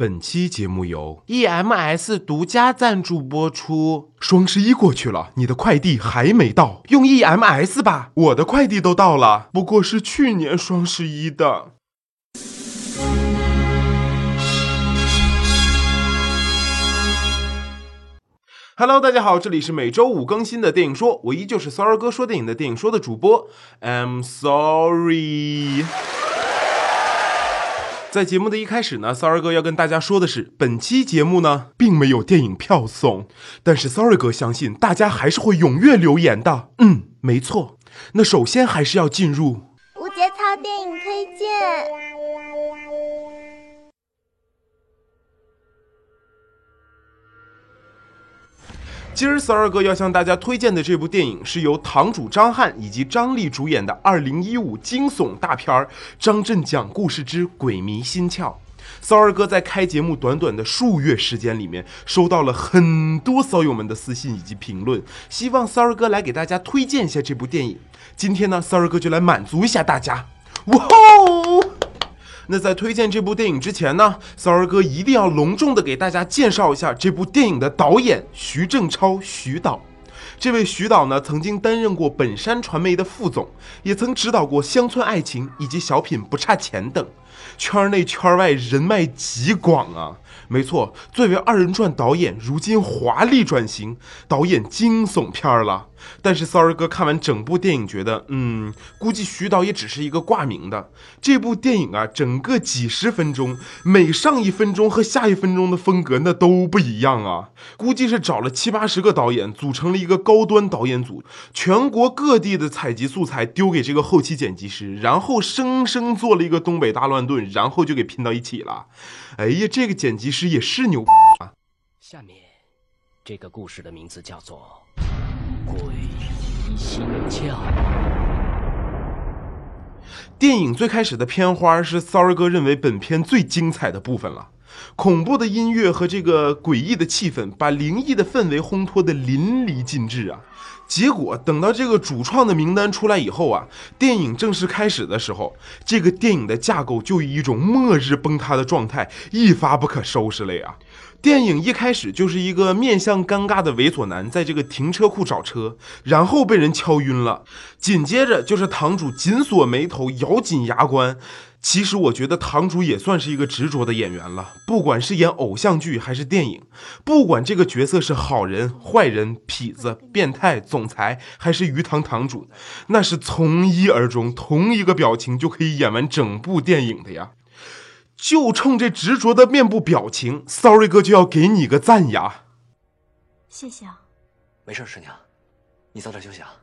本期节目由 EMS 独家赞助播出。双十一过去了，你的快递还没到，用 EMS 吧，我的快递都到了，不过是去年双十一的。Hello，大家好，这里是每周五更新的电影说，我依旧是骚儿哥说电影的电影说的主播。I'm sorry。在节目的一开始呢，，Sorry 哥要跟大家说的是，本期节目呢并没有电影票送，但是 Sorry 哥相信大家还是会踊跃留言的。嗯，没错。那首先还是要进入无节操电影推荐。今儿骚儿哥要向大家推荐的这部电影是由堂主张翰以及张力主演的2015惊悚大片儿《张震讲故事之鬼迷心窍》。骚儿哥在开节目短短的数月时间里面，收到了很多骚友们的私信以及评论，希望骚儿哥来给大家推荐一下这部电影。今天呢，骚儿哥就来满足一下大家。哇吼！那在推荐这部电影之前呢，骚儿哥一定要隆重的给大家介绍一下这部电影的导演徐正超，徐导。这位徐导呢，曾经担任过本山传媒的副总，也曾指导过《乡村爱情》以及《小品不差钱》等，圈内圈外人脉极广啊。没错，作为二人转导演，如今华丽转型导演惊悚片了。但是骚儿哥看完整部电影，觉得，嗯，估计徐导也只是一个挂名的。这部电影啊，整个几十分钟，每上一分钟和下一分钟的风格那都不一样啊。估计是找了七八十个导演，组成了一个高端导演组，全国各地的采集素材丢给这个后期剪辑师，然后生生做了一个东北大乱炖，然后就给拼到一起了。哎呀，这个剪辑师也是牛啊！下面这个故事的名字叫做《鬼迷心窍》。电影最开始的片花是骚儿哥认为本片最精彩的部分了，恐怖的音乐和这个诡异的气氛，把灵异的氛围烘托得淋漓尽致啊！结果等到这个主创的名单出来以后啊，电影正式开始的时候，这个电影的架构就以一种末日崩塌的状态，一发不可收拾了呀！电影一开始就是一个面相尴尬的猥琐男在这个停车库找车，然后被人敲晕了。紧接着就是堂主紧锁眉头，咬紧牙关。其实我觉得堂主也算是一个执着的演员了，不管是演偶像剧还是电影，不管这个角色是好人、坏人、痞子、变态、总裁，还是鱼塘堂主，那是从一而终，同一个表情就可以演完整部电影的呀。就冲这执着的面部表情，Sorry 哥就要给你个赞呀！谢谢啊，没事，师娘，你早点休息啊。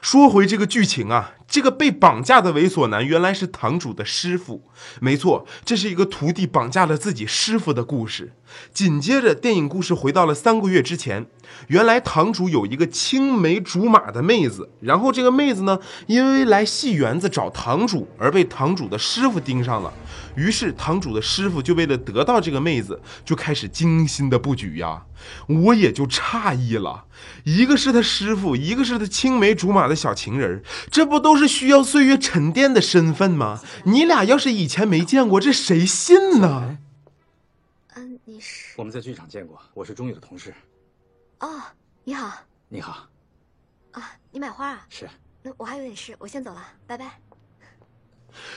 说回这个剧情啊，这个被绑架的猥琐男原来是堂主的师傅，没错，这是一个徒弟绑架了自己师傅的故事。紧接着，电影故事回到了三个月之前，原来堂主有一个青梅竹马的妹子，然后这个妹子呢，因为来戏园子找堂主而被堂主的师傅盯上了，于是堂主的师傅就为了得到这个妹子，就开始精心的布局呀。我也就诧异了，一个是他师傅，一个是他青梅竹马的小情人，这不都是需要岁月沉淀的身份吗？你俩要是以前没见过，这谁信呢？嗯，你是？我们在剧场见过，我是钟宇的同事。哦，你好。你好。啊，你买花啊？是。那我还有点事，我先走了，拜拜。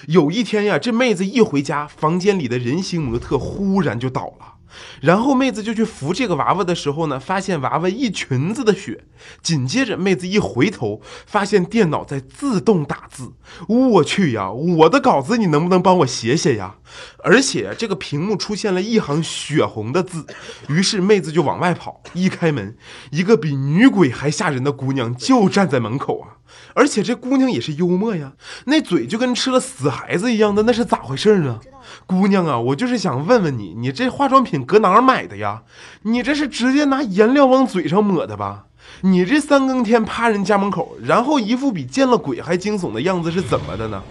有一天呀，这妹子一回家，房间里的人形模特忽然就倒了。然后妹子就去扶这个娃娃的时候呢，发现娃娃一裙子的血。紧接着妹子一回头，发现电脑在自动打字。我去呀，我的稿子你能不能帮我写写呀？而且这个屏幕出现了一行血红的字。于是妹子就往外跑，一开门，一个比女鬼还吓人的姑娘就站在门口啊！而且这姑娘也是幽默呀，那嘴就跟吃了死孩子一样的，那是咋回事呢？姑娘啊，我就是想问问你，你这化妆品搁哪儿买的呀？你这是直接拿颜料往嘴上抹的吧？你这三更天趴人家门口，然后一副比见了鬼还惊悚的样子是怎么的呢？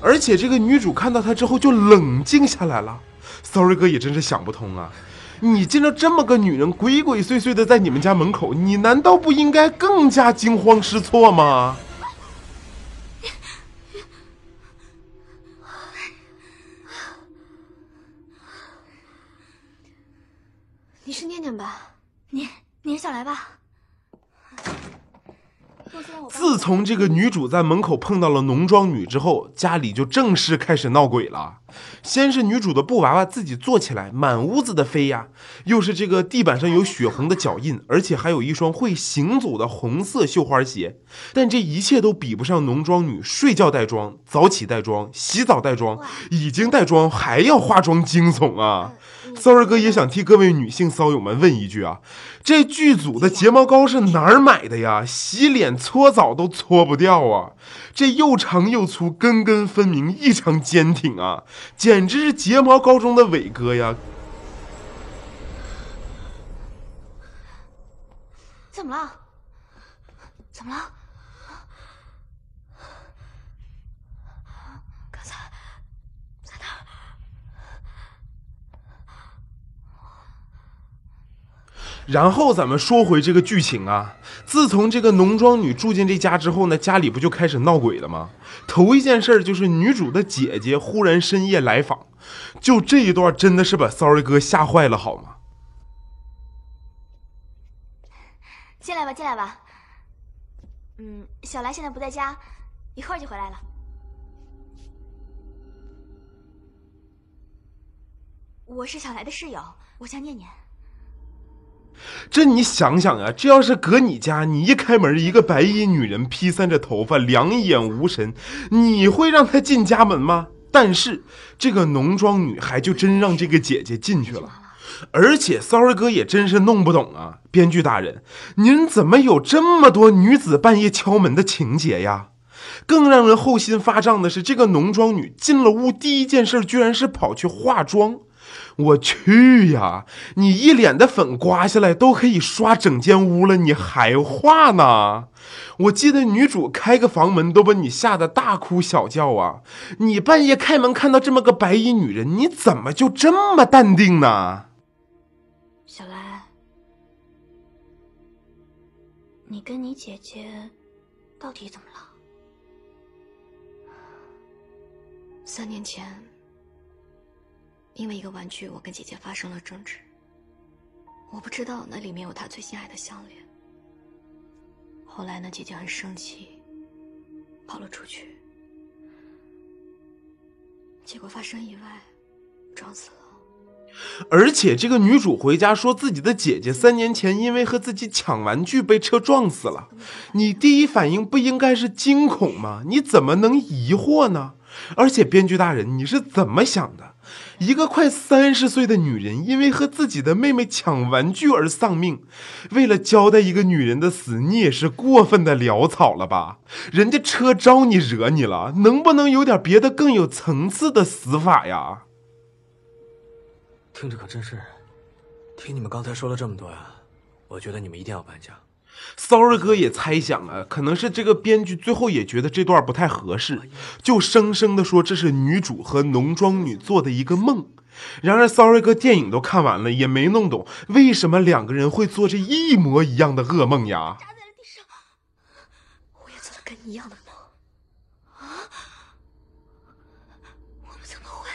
而且这个女主看到他之后就冷静下来了。Sorry 哥也真是想不通啊，你见着这么个女人鬼鬼祟祟的在你们家门口，你难道不应该更加惊慌失措吗？你是念念吧？你你是小来吧？自从这个女主在门口碰到了浓妆女之后，家里就正式开始闹鬼了。先是女主的布娃娃自己坐起来，满屋子的飞呀；又是这个地板上有血红的脚印，而且还有一双会行走的红色绣花鞋。但这一切都比不上浓妆女睡觉带妆、早起带妆、洗澡带妆、已经带妆还要化妆惊悚啊！骚儿哥也想替各位女性骚友们问一句啊，这剧组的睫毛膏是哪儿买的呀？洗脸搓澡都搓不掉啊！这又长又粗，根根分明，异常坚挺啊，简直是睫毛膏中的伟哥呀！怎么了？怎么了？刚才在哪儿？然后咱们说回这个剧情啊，自从这个浓妆女住进这家之后呢，家里不就开始闹鬼了吗？头一件事儿就是女主的姐姐忽然深夜来访，就这一段真的是把 Sorry 哥吓坏了，好吗？进来吧，进来吧。嗯，小兰现在不在家，一会儿就回来了。我是小来的室友，我叫念念。这你想想啊，这要是搁你家，你一开门，一个白衣女人披散着头发，两眼无神，你会让她进家门吗？但是这个浓妆女孩就真让这个姐姐进去了。而且骚儿哥也真是弄不懂啊，编剧大人，您怎么有这么多女子半夜敲门的情节呀？更让人后心发胀的是，这个浓妆女进了屋，第一件事居然是跑去化妆。我去呀！你一脸的粉刮下来都可以刷整间屋了，你还画呢？我记得女主开个房门都把你吓得大哭小叫啊！你半夜开门看到这么个白衣女人，你怎么就这么淡定呢？小兰，你跟你姐姐到底怎么了？三年前，因为一个玩具，我跟姐姐发生了争执。我不知道那里面有她最心爱的项链。后来呢，姐姐很生气，跑了出去，结果发生意外，撞死了。而且这个女主回家说自己的姐姐三年前因为和自己抢玩具被车撞死了，你第一反应不应该是惊恐吗？你怎么能疑惑呢？而且编剧大人，你是怎么想的？一个快三十岁的女人因为和自己的妹妹抢玩具而丧命，为了交代一个女人的死，你也是过分的潦草了吧？人家车招你惹你了，能不能有点别的更有层次的死法呀？听着可真是，听你们刚才说了这么多呀，我觉得你们一定要搬家。骚儿哥也猜想啊，可能是这个编剧最后也觉得这段不太合适，就生生的说这是女主和浓妆女做的一个梦。然而骚儿哥电影都看完了，也没弄懂为什么两个人会做这一模一样的噩梦呀？扎在了地上。我也做了跟你一样的梦。我们怎么会？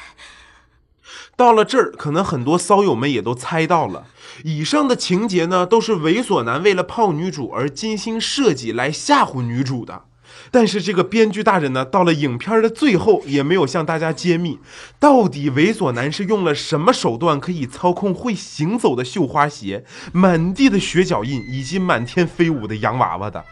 到了这儿，可能很多骚友们也都猜到了，以上的情节呢，都是猥琐男为了泡女主而精心设计来吓唬女主的。但是这个编剧大人呢，到了影片的最后，也没有向大家揭秘，到底猥琐男是用了什么手段可以操控会行走的绣花鞋、满地的血脚印以及满天飞舞的洋娃娃的。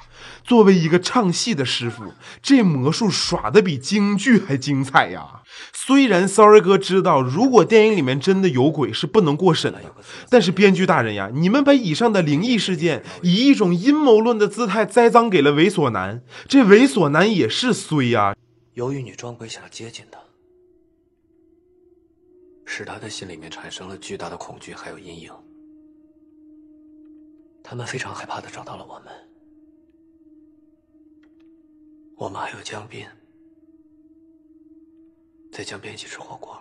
作为一个唱戏的师傅，这魔术耍的比京剧还精彩呀！虽然骚儿哥知道，如果电影里面真的有鬼是不能过审的，但是编剧大人呀，你们把以上的灵异事件以一种阴谋论的姿态栽赃给了猥琐男，这猥琐男也是衰呀！由于你装鬼想要接近他，使他的心里面产生了巨大的恐惧还有阴影，他们非常害怕的找到了我们。我们还有江斌，在江边一起吃火锅，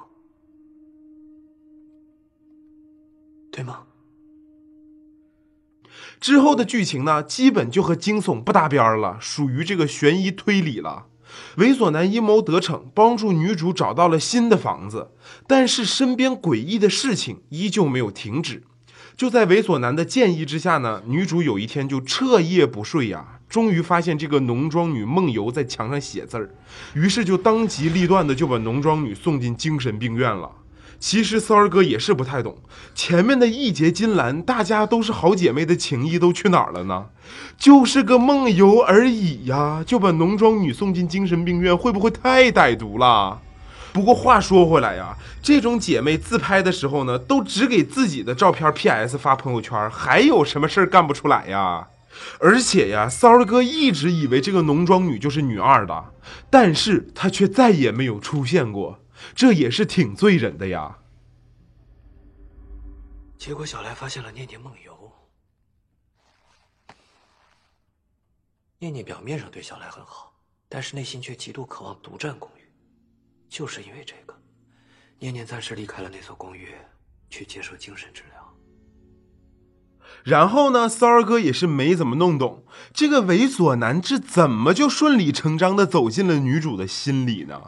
对吗？之后的剧情呢，基本就和惊悚不搭边了，属于这个悬疑推理了。猥琐男阴谋得逞，帮助女主找到了新的房子，但是身边诡异的事情依旧没有停止。就在猥琐男的建议之下呢，女主有一天就彻夜不睡呀，终于发现这个浓妆女梦游在墙上写字儿，于是就当机立断的就把浓妆女送进精神病院了。其实骚儿哥也是不太懂，前面的义结金兰，大家都是好姐妹的情谊都去哪儿了呢？就是个梦游而已呀，就把浓妆女送进精神病院，会不会太歹毒了？不过话说回来呀，这种姐妹自拍的时候呢，都只给自己的照片 PS 发朋友圈，还有什么事儿干不出来呀？而且呀，骚儿哥一直以为这个浓妆女就是女二的，但是她却再也没有出现过，这也是挺醉人的呀。结果小来发现了念念梦游，念念表面上对小来很好，但是内心却极度渴望独占公寓。就是因为这个，念念暂时离开了那所公寓，去接受精神治疗。然后呢，骚儿哥也是没怎么弄懂，这个猥琐男这怎么就顺理成章的走进了女主的心里呢？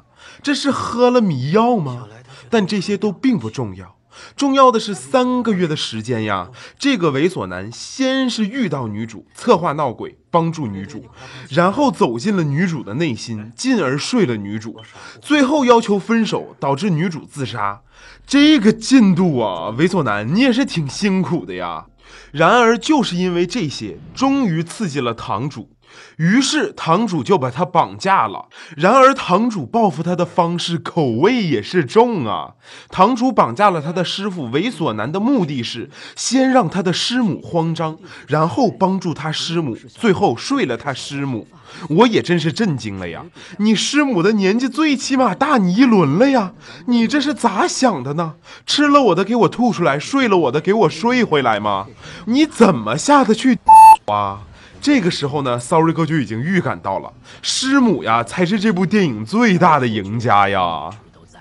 这是喝了迷药吗？但这些都并不重要。重要的是三个月的时间呀！这个猥琐男先是遇到女主，策划闹鬼，帮助女主，然后走进了女主的内心，进而睡了女主，最后要求分手，导致女主自杀。这个进度啊，猥琐男你也是挺辛苦的呀！然而就是因为这些，终于刺激了堂主。于是堂主就把他绑架了。然而堂主报复他的方式口味也是重啊！堂主绑架了他的师傅猥琐男的目的是先让他的师母慌张，然后帮助他师母，最后睡了他师母。我也真是震惊了呀！你师母的年纪最起码大你一轮了呀！你这是咋想的呢？吃了我的给我吐出来，睡了我的给我睡回来吗？你怎么下得去 啊？这个时候呢，Sorry 哥就已经预感到了，师母呀才是这部电影最大的赢家呀。都在，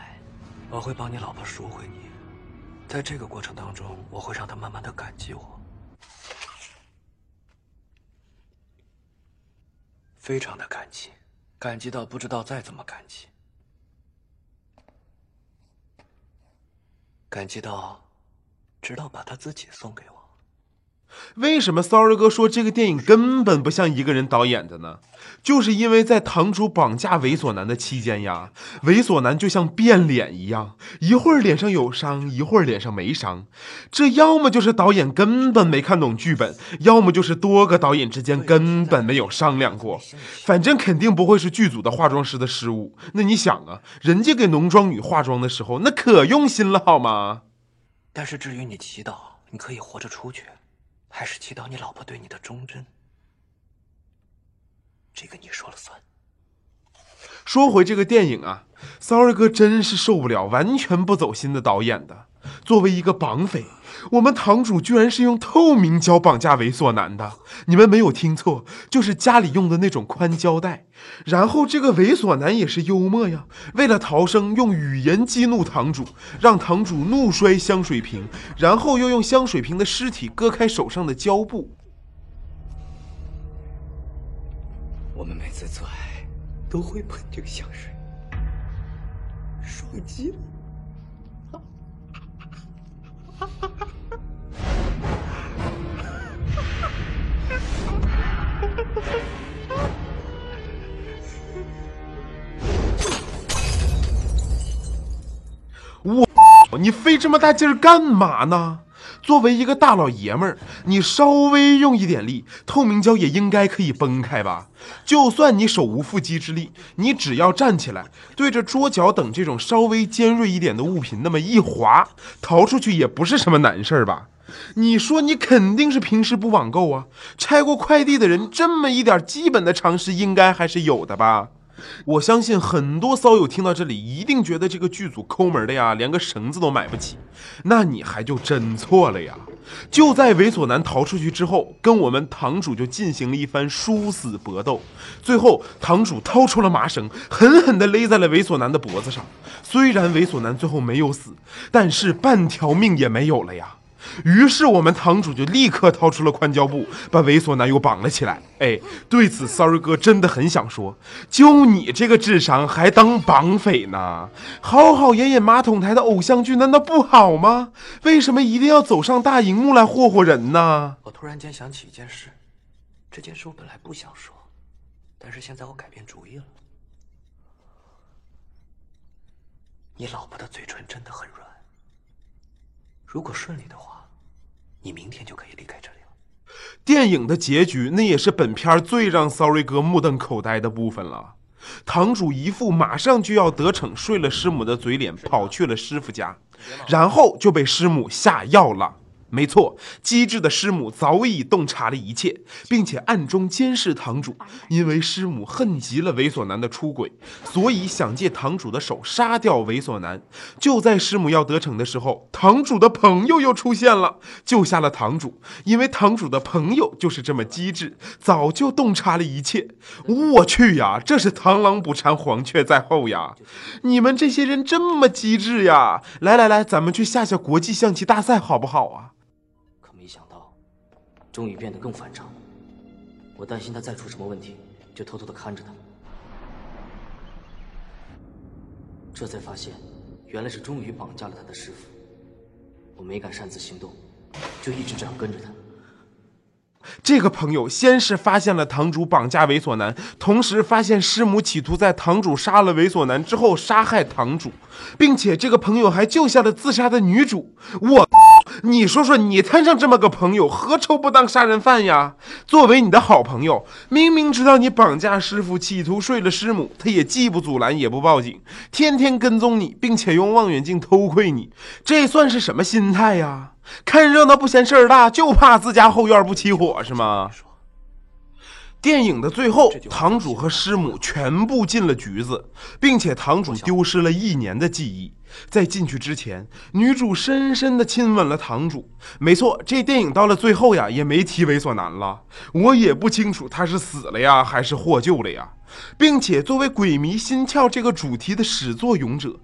我会帮你老婆赎回你，在这个过程当中，我会让她慢慢的感激我，非常的感激，感激到不知道再怎么感激，感激到直到把她自己送给我。为什么 Sorry 哥说这个电影根本不像一个人导演的呢？就是因为在堂主绑架猥琐男的期间呀，猥琐男就像变脸一样，一会儿脸上有伤，一会儿脸上没伤。这要么就是导演根本没看懂剧本，要么就是多个导演之间根本没有商量过。反正肯定不会是剧组的化妆师的失误。那你想啊，人家给浓妆女化妆的时候，那可用心了好吗？但是至于你祈祷你可以活着出去。还是祈祷你老婆对你的忠贞，这个你说了算。说回这个电影啊，Sorry 哥真是受不了完全不走心的导演的。作为一个绑匪，我们堂主居然是用透明胶绑架猥琐男的。你们没有听错，就是家里用的那种宽胶带。然后这个猥琐男也是幽默呀，为了逃生，用语言激怒堂主，让堂主怒摔香水瓶，然后又用香水瓶的尸体割开手上的胶布。我们每次做爱都会喷这个香水，爽极了。你费这么大劲儿干嘛呢？作为一个大老爷们儿，你稍微用一点力，透明胶也应该可以崩开吧？就算你手无缚鸡之力，你只要站起来，对着桌角等这种稍微尖锐一点的物品那么一划，逃出去也不是什么难事儿吧？你说你肯定是平时不网购啊？拆过快递的人，这么一点基本的常识应该还是有的吧？我相信很多骚友听到这里，一定觉得这个剧组抠门的呀，连个绳子都买不起。那你还就真错了呀！就在猥琐男逃出去之后，跟我们堂主就进行了一番殊死搏斗。最后，堂主掏出了麻绳，狠狠地勒在了猥琐男的脖子上。虽然猥琐男最后没有死，但是半条命也没有了呀！于是我们堂主就立刻掏出了宽胶布，把猥琐男又绑了起来。哎，对此，sorry 哥真的很想说，就你这个智商还当绑匪呢？好好演演马桶台的偶像剧难道不好吗？为什么一定要走上大荧幕来霍霍人呢？我突然间想起一件事，这件事我本来不想说，但是现在我改变主意了。你老婆的嘴唇真的很软，如果顺利的话，你明天就可以离开这里了。电影的结局，那也是本片最让 Sorry 哥目瞪口呆的部分了。堂主一副马上就要得逞睡了师母的嘴脸，跑去了师傅家，然后就被师母下药了。没错，机智的师母早已洞察了一切，并且暗中监视堂主。因为师母恨极了猥琐男的出轨，所以想借堂主的手杀掉猥琐男。就在师母要得逞的时候，堂主的朋友又出现了，救下了堂主。因为堂主的朋友就是这么机智，早就洞察了一切。我去呀，这是螳螂捕蝉，黄雀在后呀！你们这些人这么机智呀！来来来，咱们去下下国际象棋大赛好不好啊？终于变得更反常，我担心他再出什么问题，就偷偷的看着他。这才发现，原来是终于绑架了他的师傅。我没敢擅自行动，就一直这样跟着他。这个朋友先是发现了堂主绑架猥琐男，同时发现师母企图在堂主杀了猥琐男之后杀害堂主，并且这个朋友还救下了自杀的女主。我。你说说，你摊上这么个朋友，何愁不当杀人犯呀？作为你的好朋友，明明知道你绑架师傅，企图睡了师母，他也既不阻拦，也不报警，天天跟踪你，并且用望远镜偷窥你，这算是什么心态呀？看热闹不嫌事儿大，就怕自家后院不起火是吗？电影的最后，堂主和师母全部进了局子，并且堂主丢失了一年的记忆。在进去之前，女主深深的亲吻了堂主。没错，这电影到了最后呀，也没提猥琐男了。我也不清楚他是死了呀，还是获救了呀。并且，作为鬼迷心窍这个主题的始作俑者，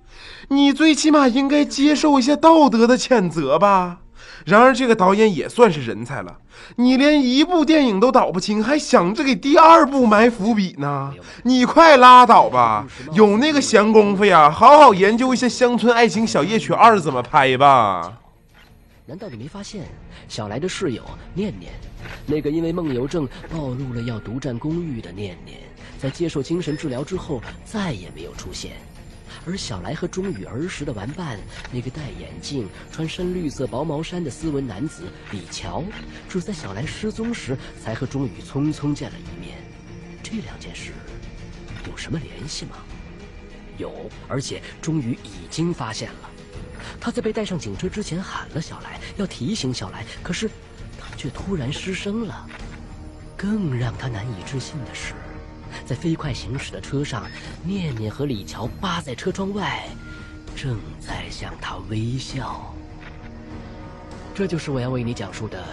你最起码应该接受一下道德的谴责吧。然而，这个导演也算是人才了。你连一部电影都导不清，还想着给第二部埋伏笔呢？你快拉倒吧！有那个闲工夫呀，好好研究一下《乡村爱情小夜曲二》怎么拍吧。难道你没发现，小来的室友念念，那个因为梦游症暴露了要独占公寓的念念，在接受精神治疗之后再也没有出现？而小来和钟宇儿时的玩伴，那个戴眼镜、穿深绿色薄毛衫的斯文男子李乔，只在小来失踪时才和钟宇匆匆见了一面。这两件事有什么联系吗？有，而且钟宇已经发现了。他在被带上警车之前喊了小来，要提醒小来，可是他却突然失声了。更让他难以置信的是。在飞快行驶的车上，念念和李乔扒在车窗外，正在向他微笑。这就是我要为你讲述的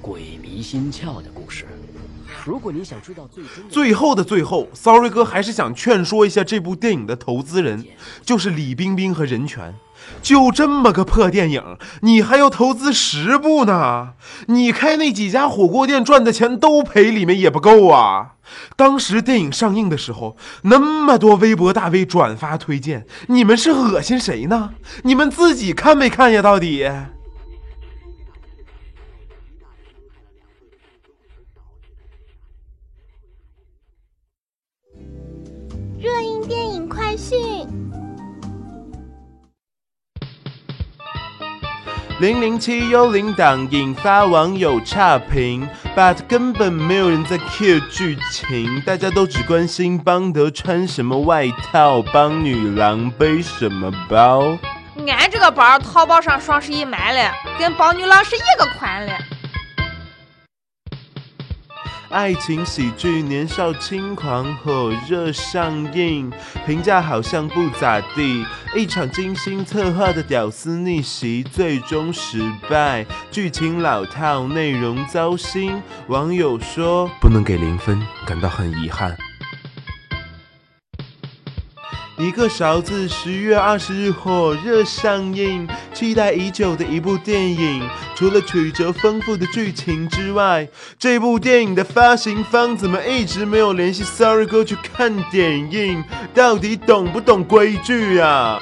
鬼迷心窍的故事。如果你想知道最终最后的最后，Sorry 哥还是想劝说一下这部电影的投资人，就是李冰冰和任泉。就这么个破电影，你还要投资十部呢？你开那几家火锅店赚的钱都赔里面也不够啊！当时电影上映的时候，那么多微博大 V 转发推荐，你们是恶心谁呢？你们自己看没看呀？到底？热映电影快讯。零零七幽灵党引发网友差评，but 根本没有人在 care 剧情，大家都只关心邦德穿什么外套，帮女郎背什么包。俺这个包淘宝上双十一买的，跟帮女郎是一个款了。爱情喜剧《年少轻狂》火热上映，评价好像不咋地。一场精心策划的屌丝逆袭最终失败，剧情老套，内容糟心。网友说不能给零分，感到很遗憾。一个勺子十月二十日火热上映，期待已久的一部电影。除了曲折丰富的剧情之外，这部电影的发行方怎么一直没有联系 Sorry 哥去看电影？到底懂不懂规矩啊？